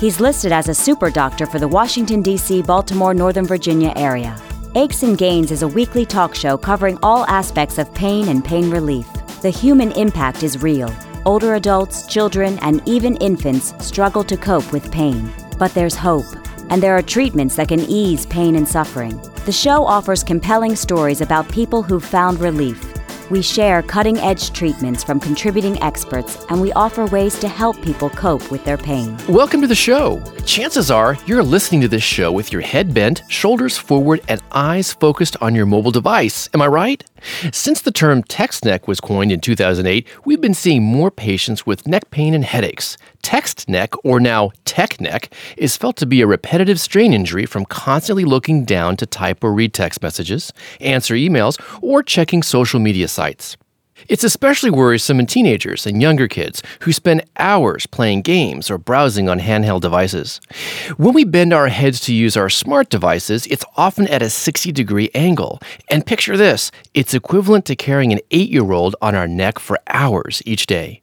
He's listed as a super doctor for the Washington, D.C., Baltimore, Northern Virginia area. Aches and Gains is a weekly talk show covering all aspects of pain and pain relief. The human impact is real. Older adults, children, and even infants struggle to cope with pain. But there's hope, and there are treatments that can ease pain and suffering. The show offers compelling stories about people who've found relief. We share cutting edge treatments from contributing experts, and we offer ways to help people cope with their pain. Welcome to the show. Chances are you're listening to this show with your head bent, shoulders forward, and eyes focused on your mobile device. Am I right? Since the term text neck was coined in 2008, we've been seeing more patients with neck pain and headaches. Text neck, or now tech neck, is felt to be a repetitive strain injury from constantly looking down to type or read text messages, answer emails, or checking social media sites. It's especially worrisome in teenagers and younger kids who spend hours playing games or browsing on handheld devices. When we bend our heads to use our smart devices, it's often at a 60 degree angle. And picture this it's equivalent to carrying an eight year old on our neck for hours each day.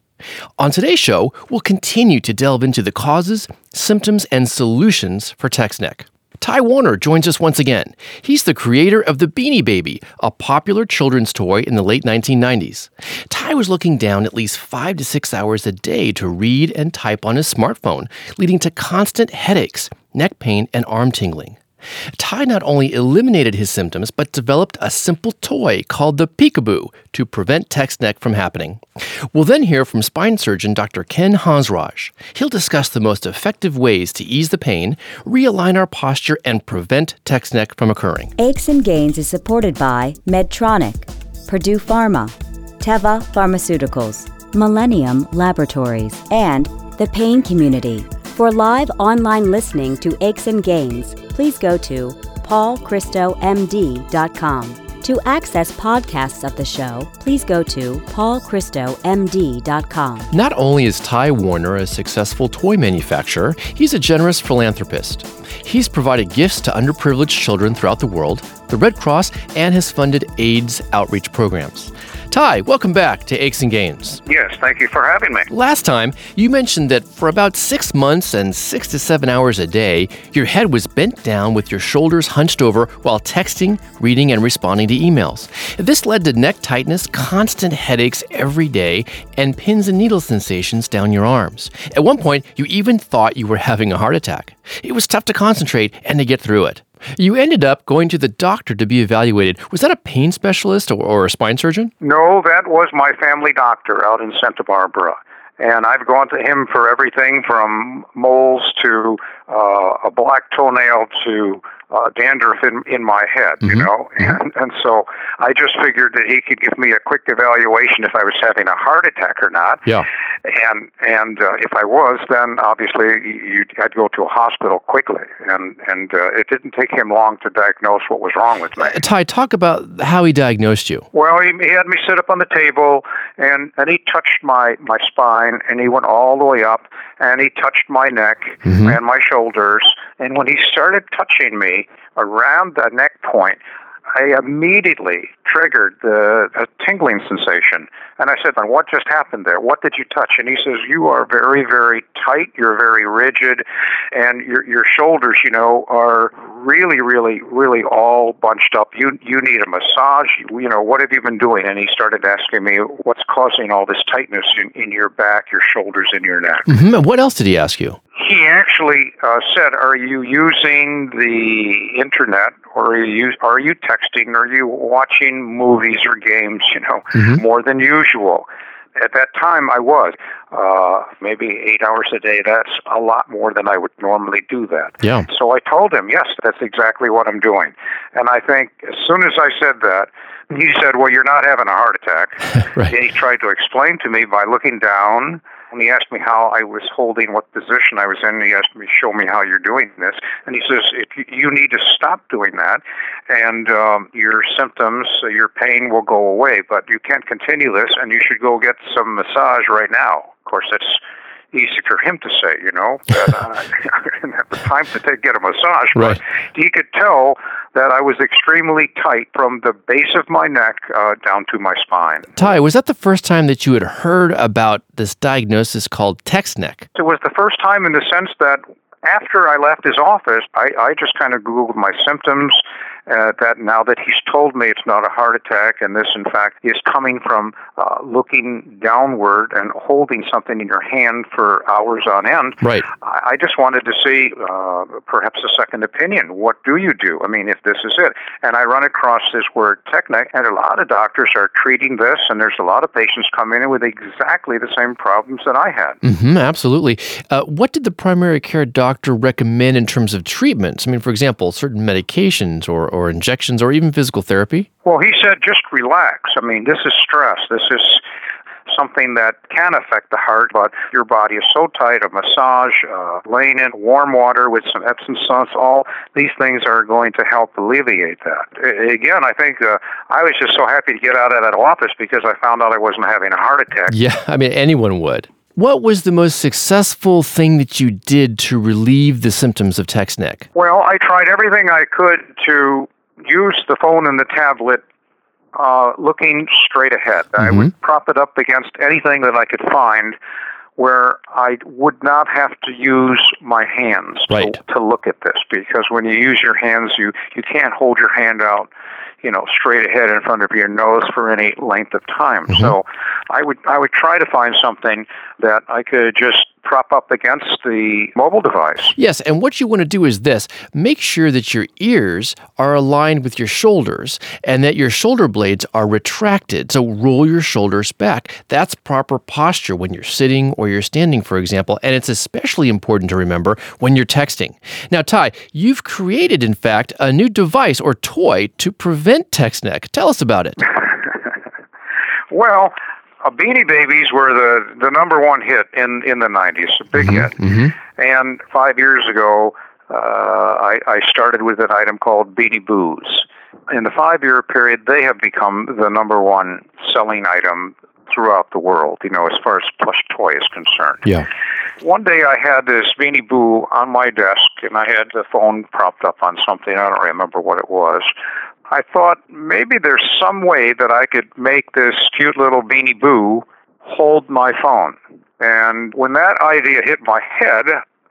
On today's show, we'll continue to delve into the causes, symptoms, and solutions for text neck. Ty Warner joins us once again. He's the creator of the Beanie Baby, a popular children's toy in the late 1990s. Ty was looking down at least five to six hours a day to read and type on his smartphone, leading to constant headaches, neck pain, and arm tingling. Ty not only eliminated his symptoms, but developed a simple toy called the Peekaboo to prevent text neck from happening. We'll then hear from spine surgeon Dr. Ken Hansraj. He'll discuss the most effective ways to ease the pain, realign our posture, and prevent text neck from occurring. Aches and Gains is supported by Medtronic, Purdue Pharma, Teva Pharmaceuticals, Millennium Laboratories, and the Pain Community. For live online listening to Aches and Gains, please go to paulchristomd.com. To access podcasts of the show, please go to paulchristomd.com. Not only is Ty Warner a successful toy manufacturer, he's a generous philanthropist. He's provided gifts to underprivileged children throughout the world, the Red Cross, and has funded AIDS outreach programs. Ty, welcome back to Aches and Gains. Yes, thank you for having me. Last time, you mentioned that for about six months and six to seven hours a day, your head was bent down with your shoulders hunched over while texting, reading, and responding to emails. This led to neck tightness, constant headaches every day, and pins and needle sensations down your arms. At one point, you even thought you were having a heart attack. It was tough to concentrate and to get through it. You ended up going to the doctor to be evaluated. Was that a pain specialist or, or a spine surgeon? No, that was my family doctor out in Santa Barbara. And I've gone to him for everything from moles to uh, a black toenail to uh, dandruff in in my head, you Mhm. know, and and so I just figured that he could give me a quick evaluation if I was having a heart attack or not. Yeah. And and uh, if I was, then obviously you I'd go to a hospital quickly, and and uh, it didn't take him long to diagnose what was wrong with me. Uh, Ty, talk about how he diagnosed you. Well, he, he had me sit up on the table, and and he touched my my spine, and he went all the way up, and he touched my neck Mhm. and my shoulders, and when he started touching me around the neck point. I immediately triggered the a tingling sensation, and I said, "Then what just happened there? What did you touch?" And he says, "You are very, very tight. You're very rigid, and your your shoulders, you know, are really, really, really all bunched up. You you need a massage. You, you know, what have you been doing?" And he started asking me, "What's causing all this tightness in, in your back, your shoulders, and your neck?" Mhm. What else did he ask you? He actually uh, said, "Are you using the internet, or are you are you texting? Are you watching movies or games? You know, Mhm. more than usual." At that time, I was uh, maybe eight hours a day. That's a lot more than I would normally do that. Yeah. So I told him, "Yes, that's exactly what I'm doing." And I think as soon as I said that, he said, "Well, you're not having a heart attack." Right. And he tried to explain to me by looking down And he asked me how I was holding, what position I was in. He asked me, show me how you're doing this. And he says, if you, you need to stop doing that, and um, your symptoms, uh, your pain will go away, but you can't continue this, and you should go get some massage right now. Of course, that's easy for him to say, you know, that I didn't have the time to take, get a massage. Right. But he could tell that I was extremely tight from the base of my neck uh, down to my spine. Ty, was that the first time that you had heard about this diagnosis called text neck? It was the first time in the sense that after I left his office, I, I just kind of Googled my symptoms. Uh, that now that he's told me it's not a heart attack, and this, in fact, is coming from uh, looking downward and holding something in your hand for hours on end. Right. I, I just wanted to see uh, perhaps a second opinion. What do you do? I mean, if this is it. And I run across this word tech neck, and a lot of doctors are treating this, and there's a lot of patients coming in with exactly the same problems that I had. Mm-hmm, absolutely. Uh, what did the primary care doctor recommend in terms of treatments? I mean, for example, certain medications or, or injections or even physical therapy? Well, he said just relax. I mean, this is stress. This is something that can affect the heart, but your body is so tight. A massage, uh, laying in warm water with some Epsom salts, all these things are going to help alleviate that. A- Again, I think uh, I was just so happy to get out of that office because I found out I wasn't having a heart attack. Yeah, I mean, anyone would. What was the most successful thing that you did to relieve the symptoms of text neck? Well, I tried everything I could to use the phone and the tablet uh, looking straight ahead. I would prop it up against anything that I could find where I would not have to use my hands Right. to, to look at this because when you use your hands, you, you can't hold your hand out, you know, straight ahead in front of your nose for any length of time. Mm-hmm. So I would I would try to find something that I could just prop up against the mobile device. Yes, and what you want to do is this make sure that your ears are aligned with your shoulders and that your shoulder blades are retracted. So roll your shoulders back. That's proper posture when you're sitting or you're standing, for example, and it's especially important to remember when you're texting. Now, Ty, you've created, in fact, a new device or toy to prevent text neck. Tell us about it. Well, uh, Beanie Babies were the, the number one hit in, in the 90s, a big hit. And five years ago, uh, I, I started with an item called Beanie Boos. In the five year period, they have become the number one selling item throughout the world, you know, as far as plush toy is concerned. Yeah. One day I had this Beanie Boo on my desk and I had the phone propped up on something. I don't remember what it was. I thought maybe there's some way that I could make this cute little Beanie Boo hold my phone. And when that idea hit my head,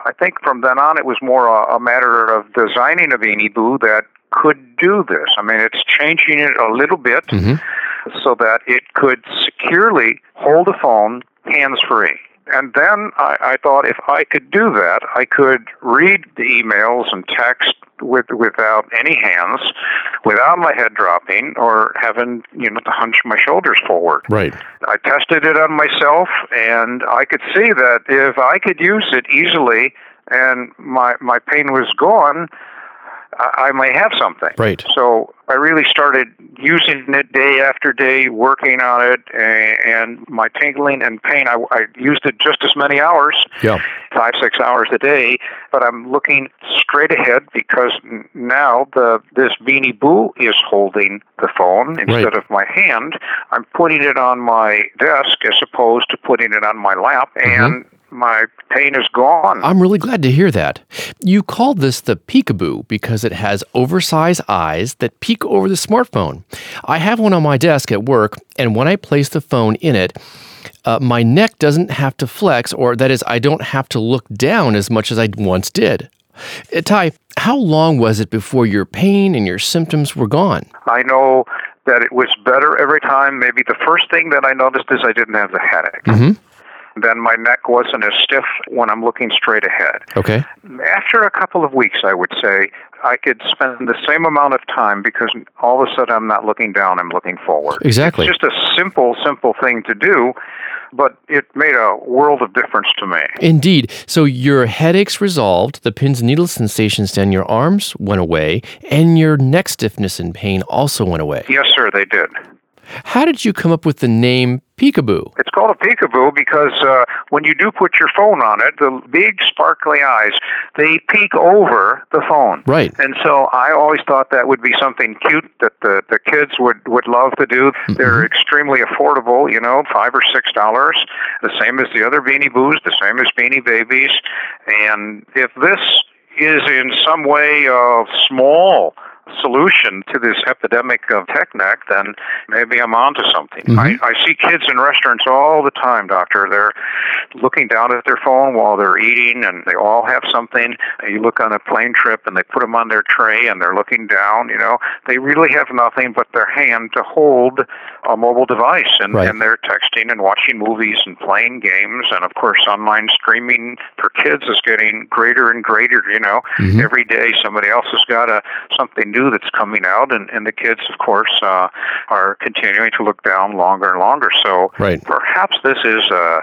I think from then on it was more a, a matter of designing a Beanie Boo that could do this. I mean, it's changing it a little bit mm-hmm. so that it could securely hold a phone hands free. And then I, I thought if I could do that, I could read the emails and text with without any hands, without my head dropping or having you know to hunch my shoulders forward. Right. I tested it on myself, and I could see that if I could use it easily and my my pain was gone, I, I may have something. Right. So I really started using it day after day, working on it, and, my tingling and pain. I, I used it just as many hours, Yeah. five six hours a day. But I'm looking straight ahead because now the this Beanie Boo is holding the phone instead Right. of my hand. I'm putting it on my desk as opposed to putting it on my lap, Mm-hmm. and my pain is gone. I'm really glad to hear that. You called this the peekaboo because it has oversized eyes that peek over the smartphone. I have one on my desk at work, and when I place the phone in it, uh, my neck doesn't have to flex, or that is, I don't have to look down as much as I once did. Uh, Ty, how long was it before your pain and your symptoms were gone? I know that it was better every time. Maybe the first thing that I noticed is I didn't have the headache. Then my neck wasn't as stiff when I'm looking straight ahead. Okay. After a couple of weeks, I would say, I could spend the same amount of time because all of a sudden I'm not looking down, I'm looking forward. Exactly. It's just a simple, simple thing to do, but it made a world of difference to me. Indeed. So your headaches resolved, the pins and needles sensations down your arms went away, and your neck stiffness and pain also went away. Yes, sir, they did. How did you come up with the name Peekaboo? It's called a peekaboo because uh, when you do put your phone on it, the big sparkly eyes, they peek over the phone. Right. And so I always thought that would be something cute that the, the kids would, would love to do. Mm-hmm. They're extremely affordable, you know, five or six dollars, the same as the other Beanie Boos, the same as Beanie Babies. And if this is in some way uh, small solution to this epidemic of tech neck, then maybe I'm onto something. Mhm. I, I see kids in restaurants all the time, doctor. They're looking down at their phone while they're eating, and they all have something. You look on a plane trip, and they put them on their tray, and they're looking down. You know, they really have nothing but their hand to hold a mobile device, and, Right. and they're texting and watching movies and playing games, and of course, online streaming for kids is getting greater and greater. You know, Mhm. every day somebody else has got a something new that's coming out, and, and the kids, of course, uh, are continuing to look down longer and longer. So Right. perhaps this is a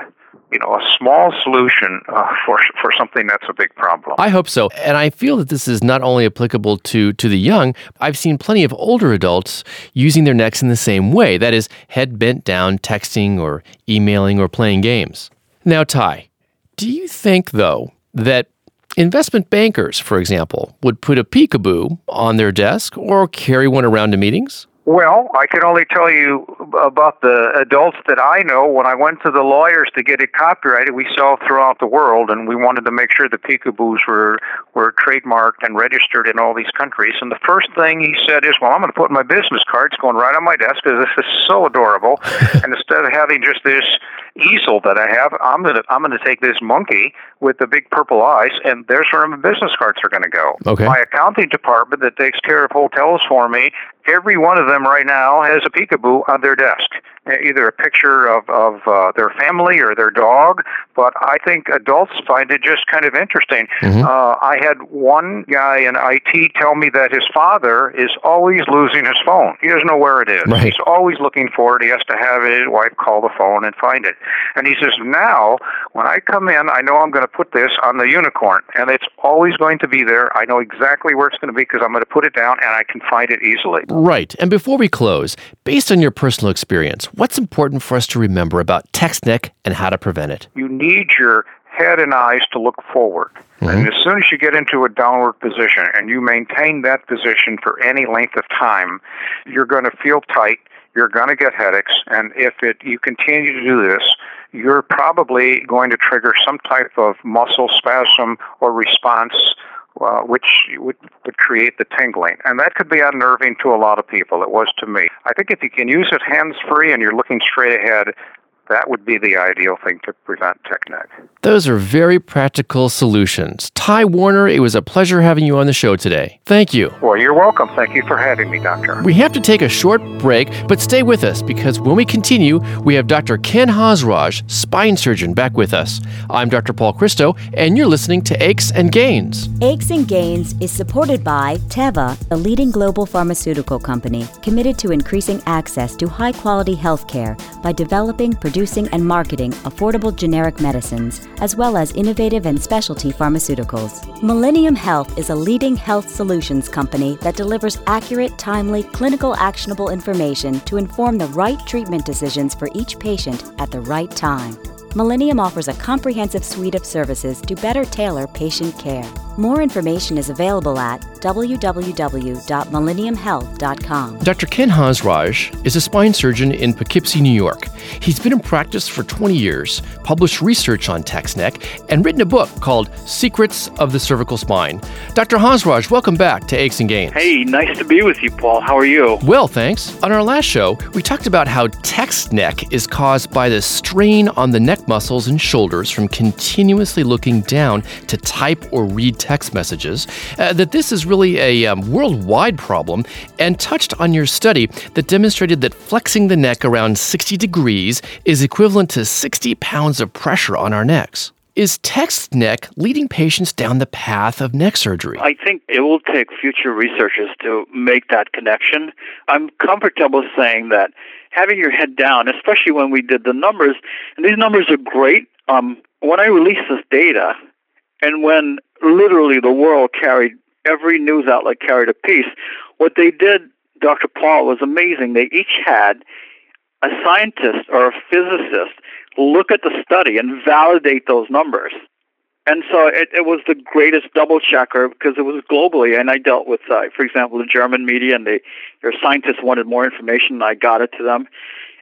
you know a small solution uh, for for something that's a big problem. I hope so. And I feel that this is not only applicable to, to the young, I've seen plenty of older adults using their necks in the same way that is, head bent down, texting or emailing or playing games. Now, Ty, do you think, though, that investment bankers, for example, would put a peekaboo on their desk or carry one around to meetings? Well, I can only tell you about the adults that I know. When I went to the lawyers to get it copyrighted, we sell throughout the world, and we wanted to make sure the peekaboos were were trademarked and registered in all these countries. And the first thing he said is, "Well, I'm going to put my business cards going right on my desk because this is so adorable." and instead of having just this easel that I have, I'm going to I'm to take this monkey with the big purple eyes, and there's where my business cards are going to go. Okay. My accounting department that takes care of hotels for me, every one of them right now has a peekaboo on their desk, Uh, either a picture of of uh, their family or their dog. But I think adults find it just kind of interesting. Mhm. Uh, I had one guy in IT tell me that his father is always losing his phone. He doesn't know where it is. Right. He's always looking for it. He has to have his wife call the phone and find it. And he says, now, when I come in, I know I'm going to put this on the unicorn, and it's always going to be there. I know exactly where it's going to be because I'm going to put it down and I can find it easily. Right. And before we close, based on your personal experience, what's important for us to remember about text neck and how to prevent it? You need your head and eyes to look forward. Mm-hmm. And as soon as you get into a downward position and you maintain that position for any length of time, you're going to feel tight. You're going to get headaches, and if it you continue to do this, you're probably going to trigger some type of muscle spasm or response, uh, which would, would create the tingling, and that could be unnerving to a lot of people. It was to me. I think if you can use it hands free and you're looking straight ahead, that would be the ideal thing to prevent tech neck. Those are very practical solutions. Ty Warner, it was a pleasure having you on the show today. Thank you. Well, you're welcome. Thank you for having me, Doctor. We have to take a short break, but stay with us because when we continue, we have Dr. Ken Hansraj, spine surgeon, back with us. I'm Dr. Paul Christo, and you're listening to Aches and Gains. Aches and Gains is supported by Teva, a leading global pharmaceutical company committed to increasing access to high quality health care by developing, producing, and marketing affordable generic medicines, as well as innovative and specialty pharmaceuticals. Millennium Health is a leading health solutions company that delivers accurate, timely, clinical actionable information to inform the right treatment decisions for each patient at the right time. Millennium offers a comprehensive suite of services to better tailor patient care. More information is available at www.millenniumhealth.com. Dr. Ken Hansraj is a spine surgeon in Poughkeepsie, New York. He's been in practice for 20 years, published research on text neck, and written a book called Secrets of the Cervical Spine. Dr. Hansraj, welcome back to Aches and Gains. Hey, nice to be with you, Paul. How are you? Well, thanks. On our last show, we talked about how text neck is caused by the strain on the neck muscles and shoulders from continuously looking down to type or read text messages, uh, that this is really a um, worldwide problem, and touched on your study that demonstrated that flexing the neck around 60 degrees is equivalent to 60 pounds of pressure on our necks. Is text neck leading patients down the path of neck surgery? I think it will take future researchers to make that connection. I'm comfortable saying that having your head down, especially when we did the numbers, and these numbers are great. Um, when I released this data, and when literally the world carried, every news outlet carried a piece, what they did, Dr. Paul, was amazing. They each had a scientist or a physicist look at the study and validate those numbers. And so it, it was the greatest double checker because it was globally. And I dealt with, uh, for example, the German media, and they, their scientists wanted more information, and I got it to them.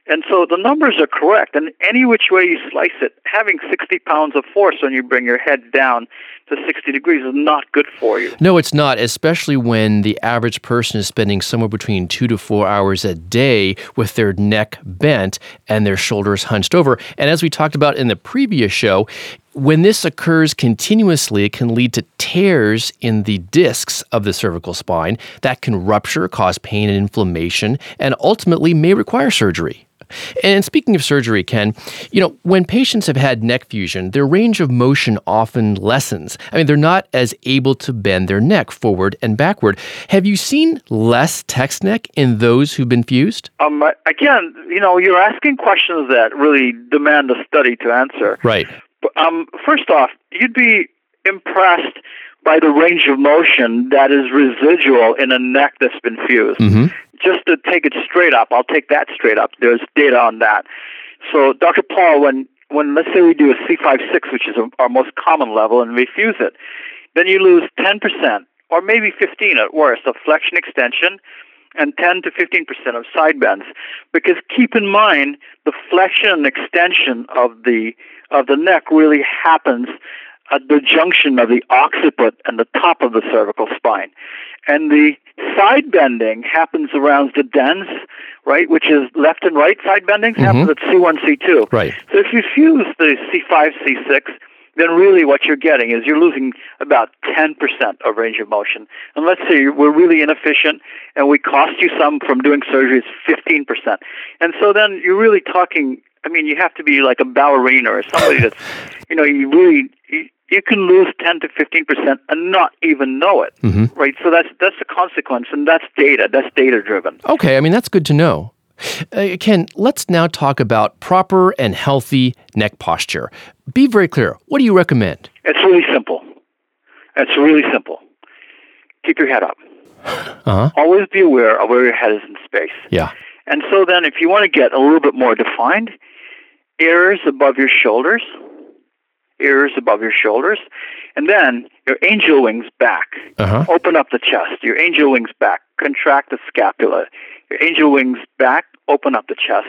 And so the numbers are correct. And any which way you slice it, having 60 pounds of force when you bring your head down to 60 degrees is not good for you. No, it's not, especially when the average person is spending somewhere between two to four hours a day with their neck bent and their shoulders hunched over. And as we talked about in the previous show, when this occurs continuously, it can lead to tears in the discs of the cervical spine that can rupture, cause pain and inflammation, and ultimately may require surgery. And speaking of surgery, Ken, you know, when patients have had neck fusion, their range of motion often lessens. I mean, they're not as able to bend their neck forward and backward. Have you seen less text neck in those who've been fused? Um, again, you know, you're asking questions that really demand a study to answer. Right. Um, first off, you'd be impressed by the range of motion that is residual in a neck that's been fused. Mm-hmm just to take it straight up, I'll take that straight up. There's data on that. So, Dr. Paul, when when let's say we do a C5-6, which is a, our most common level, and we fuse it, then you lose 10% or maybe 15 at worst of flexion extension and 10 to 15% of side bends. Because keep in mind, the flexion and extension of the of the neck really happens at the junction of the occiput and the top of the cervical spine. And the side bending happens around the dens, right, which is left and right side bendings mm-hmm. happens at C1, C2. Right. So if you fuse the C5, C6, then really what you're getting is you're losing about 10% of range of motion. And let's say we're really inefficient and we cost you some from doing surgery, it's 15%. And so then you're really talking, I mean, you have to be like a ballerina or somebody that's, you know, you really, you, you can lose 10 to 15 percent and not even know it mm-hmm. right so that's that's the consequence and that's data that's data driven okay i mean that's good to know uh, Ken, let's now talk about proper and healthy neck posture. Be very clear. What do you recommend? It's really simple. It's really simple. Keep your head up. Uh-huh. Always be aware of where your head is in space. Yeah. And so then, if you want to get a little bit more defined, ears above your shoulders, ears above your shoulders, and then your angel wings back. Uh-huh. Open up the chest. Your angel wings back. Contract the scapula. Angel wings back. Open up the chest.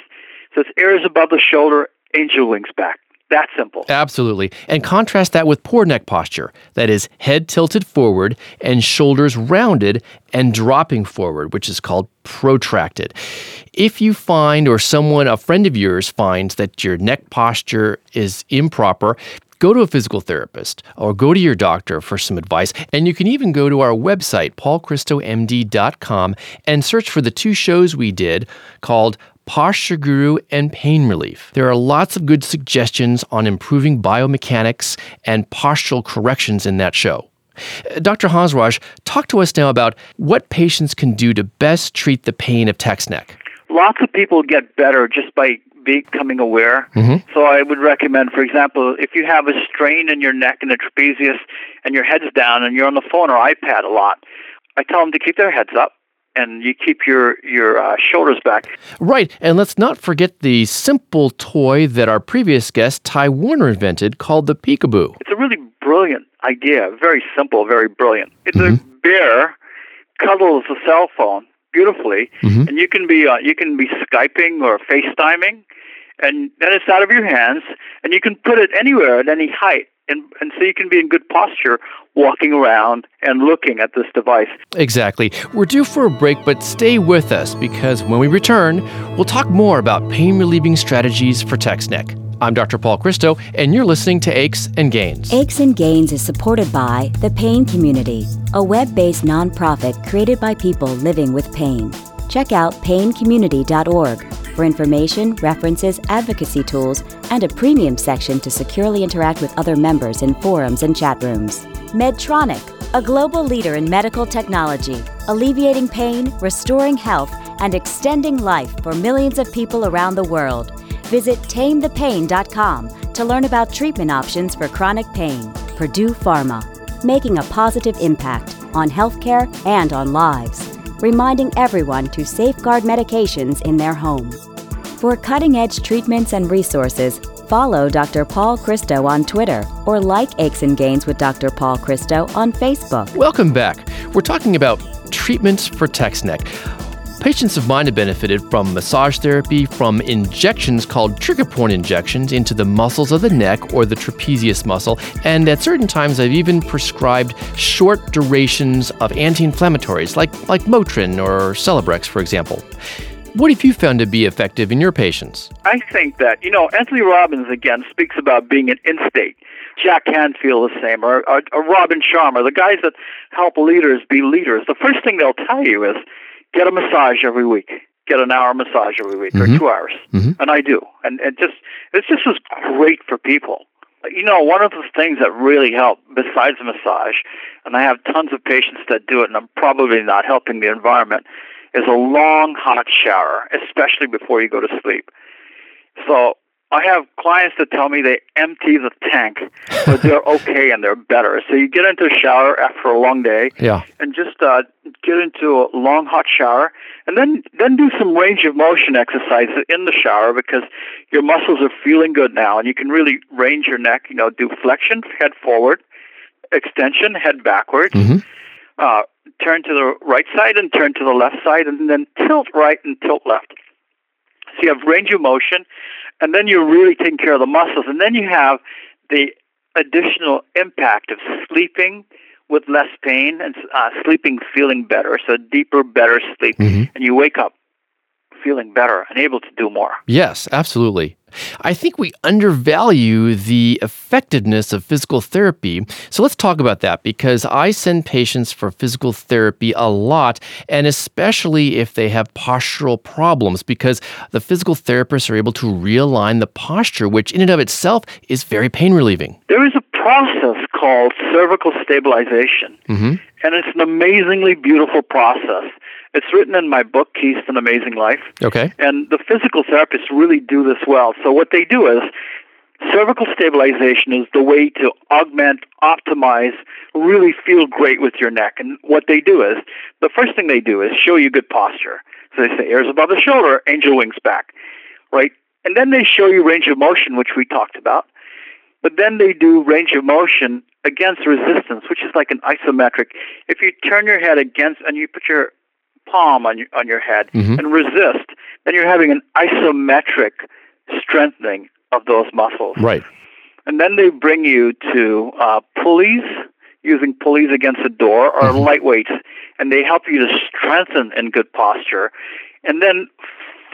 So it's ears above the shoulder, angel wings back. That simple. Absolutely. And contrast that with poor neck posture. That is, head tilted forward and shoulders rounded and dropping forward, which is called protracted. If you find, or someone, a friend of yours finds that your neck posture is improper, go to a physical therapist or go to your doctor for some advice. And you can even go to our website, paulchristomd.com, and search for the two shows we did called Posture Guru and Pain Relief. There are lots of good suggestions on improving biomechanics and postural corrections in that show. Uh, Dr. Hansraj, talk to us now about what patients can do to best treat the pain of text neck. Lots of people get better just by becoming aware. Mm-hmm. So I would recommend, for example, if you have a strain in your neck and the trapezius and your head's down and you're on the phone or iPad a lot, I tell them to keep their heads up and you keep your your uh, shoulders back. Right, and let's not forget the simple toy that our previous guest Ty Warner invented called the Peekaboo. It's a really brilliant idea, very simple, very brilliant. It's mm-hmm. a bear cuddles a cell phone beautifully, mm-hmm. and you can be uh, you can be skyping or FaceTiming, and then it's out of your hands, and you can put it anywhere at any height, and and so you can be in good posture walking around and looking at this device. Exactly. We're due for a break, but stay with us because when we return, we'll talk more about pain relieving strategies for text neck. I'm Dr. Paul Christo, and you're listening to Aches and Gains. Aches and Gains is supported by The Pain Community, a web based nonprofit created by people living with pain. Check out paincommunity.org for information, references, advocacy tools, and a premium section to securely interact with other members in forums and chat rooms. Medtronic, a global leader in medical technology, alleviating pain, restoring health, and extending life for millions of people around the world. Visit tamethepain.com to learn about treatment options for chronic pain. Purdue Pharma, making a positive impact on healthcare and on lives, reminding everyone to safeguard medications in their home. For cutting edge treatments and resources, follow Dr. Paul Christo on Twitter or like Aches and Gains with Dr. Paul Christo on Facebook. Welcome back. We're talking about treatments for text neck. Patients of mine have benefited from massage therapy, from injections called trigger point injections into the muscles of the neck or the trapezius muscle, and at certain times I've even prescribed short durations of anti-inflammatories like, like Motrin or Celebrex, for example. What have you found to be effective in your patients? I think that, you know, Anthony Robbins again speaks about being an in state. Jack Canfield the same, or, or, or Robin Sharma, the guys that help leaders be leaders. The first thing they'll tell you is get a massage every week. Get an hour massage every week Mhm. or two hours, Mhm. and I do, and it just it's just is great for people. You know, one of the things that really help besides massage, and I have tons of patients that do it, and I'm probably not helping the environment, is a long hot shower, especially before you go to sleep. So I have clients that tell me they empty the tank, but they're okay and they're better. So you get into a shower after a long day, Yeah. and just uh, get into a long hot shower, and then then do some range of motion exercises in the shower because your muscles are feeling good now, and you can really range your neck. You know, do flexion, head forward, extension, head backward, Mhm. uh, turn to the right side and turn to the left side, and then tilt right and tilt left. So you have range of motion, and then you're really taking care of the muscles, and then you have the additional impact of sleeping with less pain and uh, sleeping feeling better, so deeper, better sleep, Mhm. and you wake up feeling better and able to do more. Yes, absolutely. I think we undervalue the effectiveness of physical therapy. So let's talk about that because I send patients for physical therapy a lot, and especially if they have postural problems, because the physical therapists are able to realign the posture, which in and of itself is very pain relieving. There is a process called cervical stabilization. hmm And it's an amazingly beautiful process. It's written in my book, Keys to an Amazing Life. Okay. And the physical therapists really do this well. So what they do is cervical stabilization is the way to augment, optimize, really feel great with your neck. And what they do is the first thing they do is show you good posture. So they say ears above the shoulder, angel wings back, right? And then they show you range of motion, which we talked about. But then they do range of motion against resistance, which is like an isometric. If you turn your head against and you put your palm on your on your head Mhm. and resist, then you're having an isometric strengthening of those muscles. Right. And then they bring you to uh, pulleys, using pulleys against a door or Mhm. lightweights, and they help you to strengthen in good posture. And then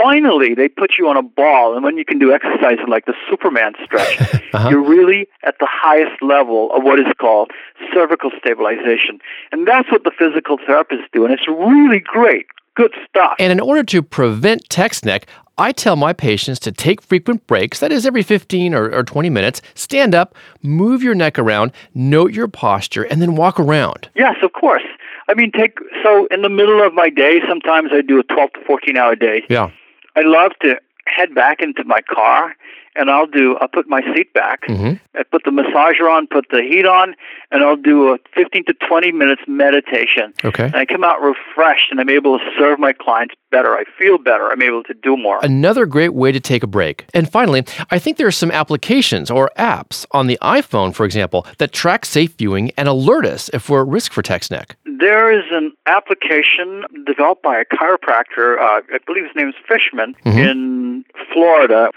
finally, they put you on a ball, and when you can do exercises like the Superman stretch, Uh-huh. you're really at the highest level of what is called cervical stabilization. And that's what the physical therapists do, and it's really great. Good stuff. And in order to prevent text neck, I tell my patients to take frequent breaks, that is every 15 or, or 20 minutes, stand up, move your neck around, note your posture, and then walk around. Yes, of course. I mean, take so in the middle of my day, sometimes I do a 12 to 14 hour day. Yeah. I love to head back into my car and I'll do I'll put my seat back. hmm I put the massager on, put the heat on, and I'll do a 15 to 20 minutes meditation. Okay. And I come out refreshed and I'm able to serve my clients better. I feel better. I'm able to do more. Another great way to take a break. And finally, I think there are some applications or apps on the iPhone, for example, that track safe viewing and alert us if we're at risk for text neck. There is an application developed by a chiropractor, uh, I believe his name is Fishman, Mhm. in Florida.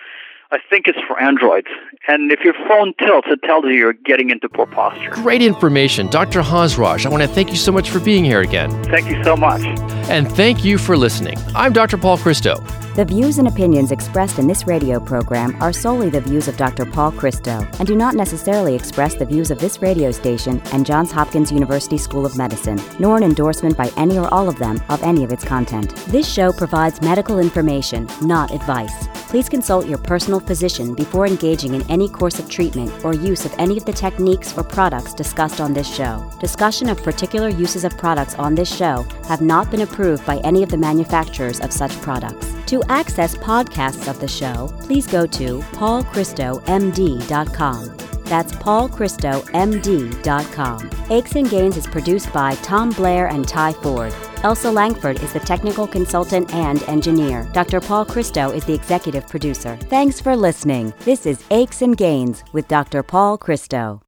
I think it's for Androids. And if your phone tilts, it tells you you're getting into poor posture. Great information. Dr. Hansraj, I want to thank you so much for being here again. Thank you so much. And thank you for listening. I'm Dr. Paul Christo. The views and opinions expressed in this radio program are solely the views of Dr. Paul Christo and do not necessarily express the views of this radio station and Johns Hopkins University School of Medicine, nor an endorsement by any or all of them of any of its content. This show provides medical information, not advice. Please consult your personal physician before engaging in any course of treatment or use of any of the techniques or products discussed on this show. Discussion of particular uses of products on this show have not been approved by any of the manufacturers of such products. To access podcasts of the show, please go to paulchristomd.com. That's paulchristomd.com. Aches and Gains is produced by Tom Blair and Ty Ford. Elsa Langford is the technical consultant and engineer. Dr. Paul Christo is the executive producer. Thanks for listening. This is Aches and Gains with Dr. Paul Christo.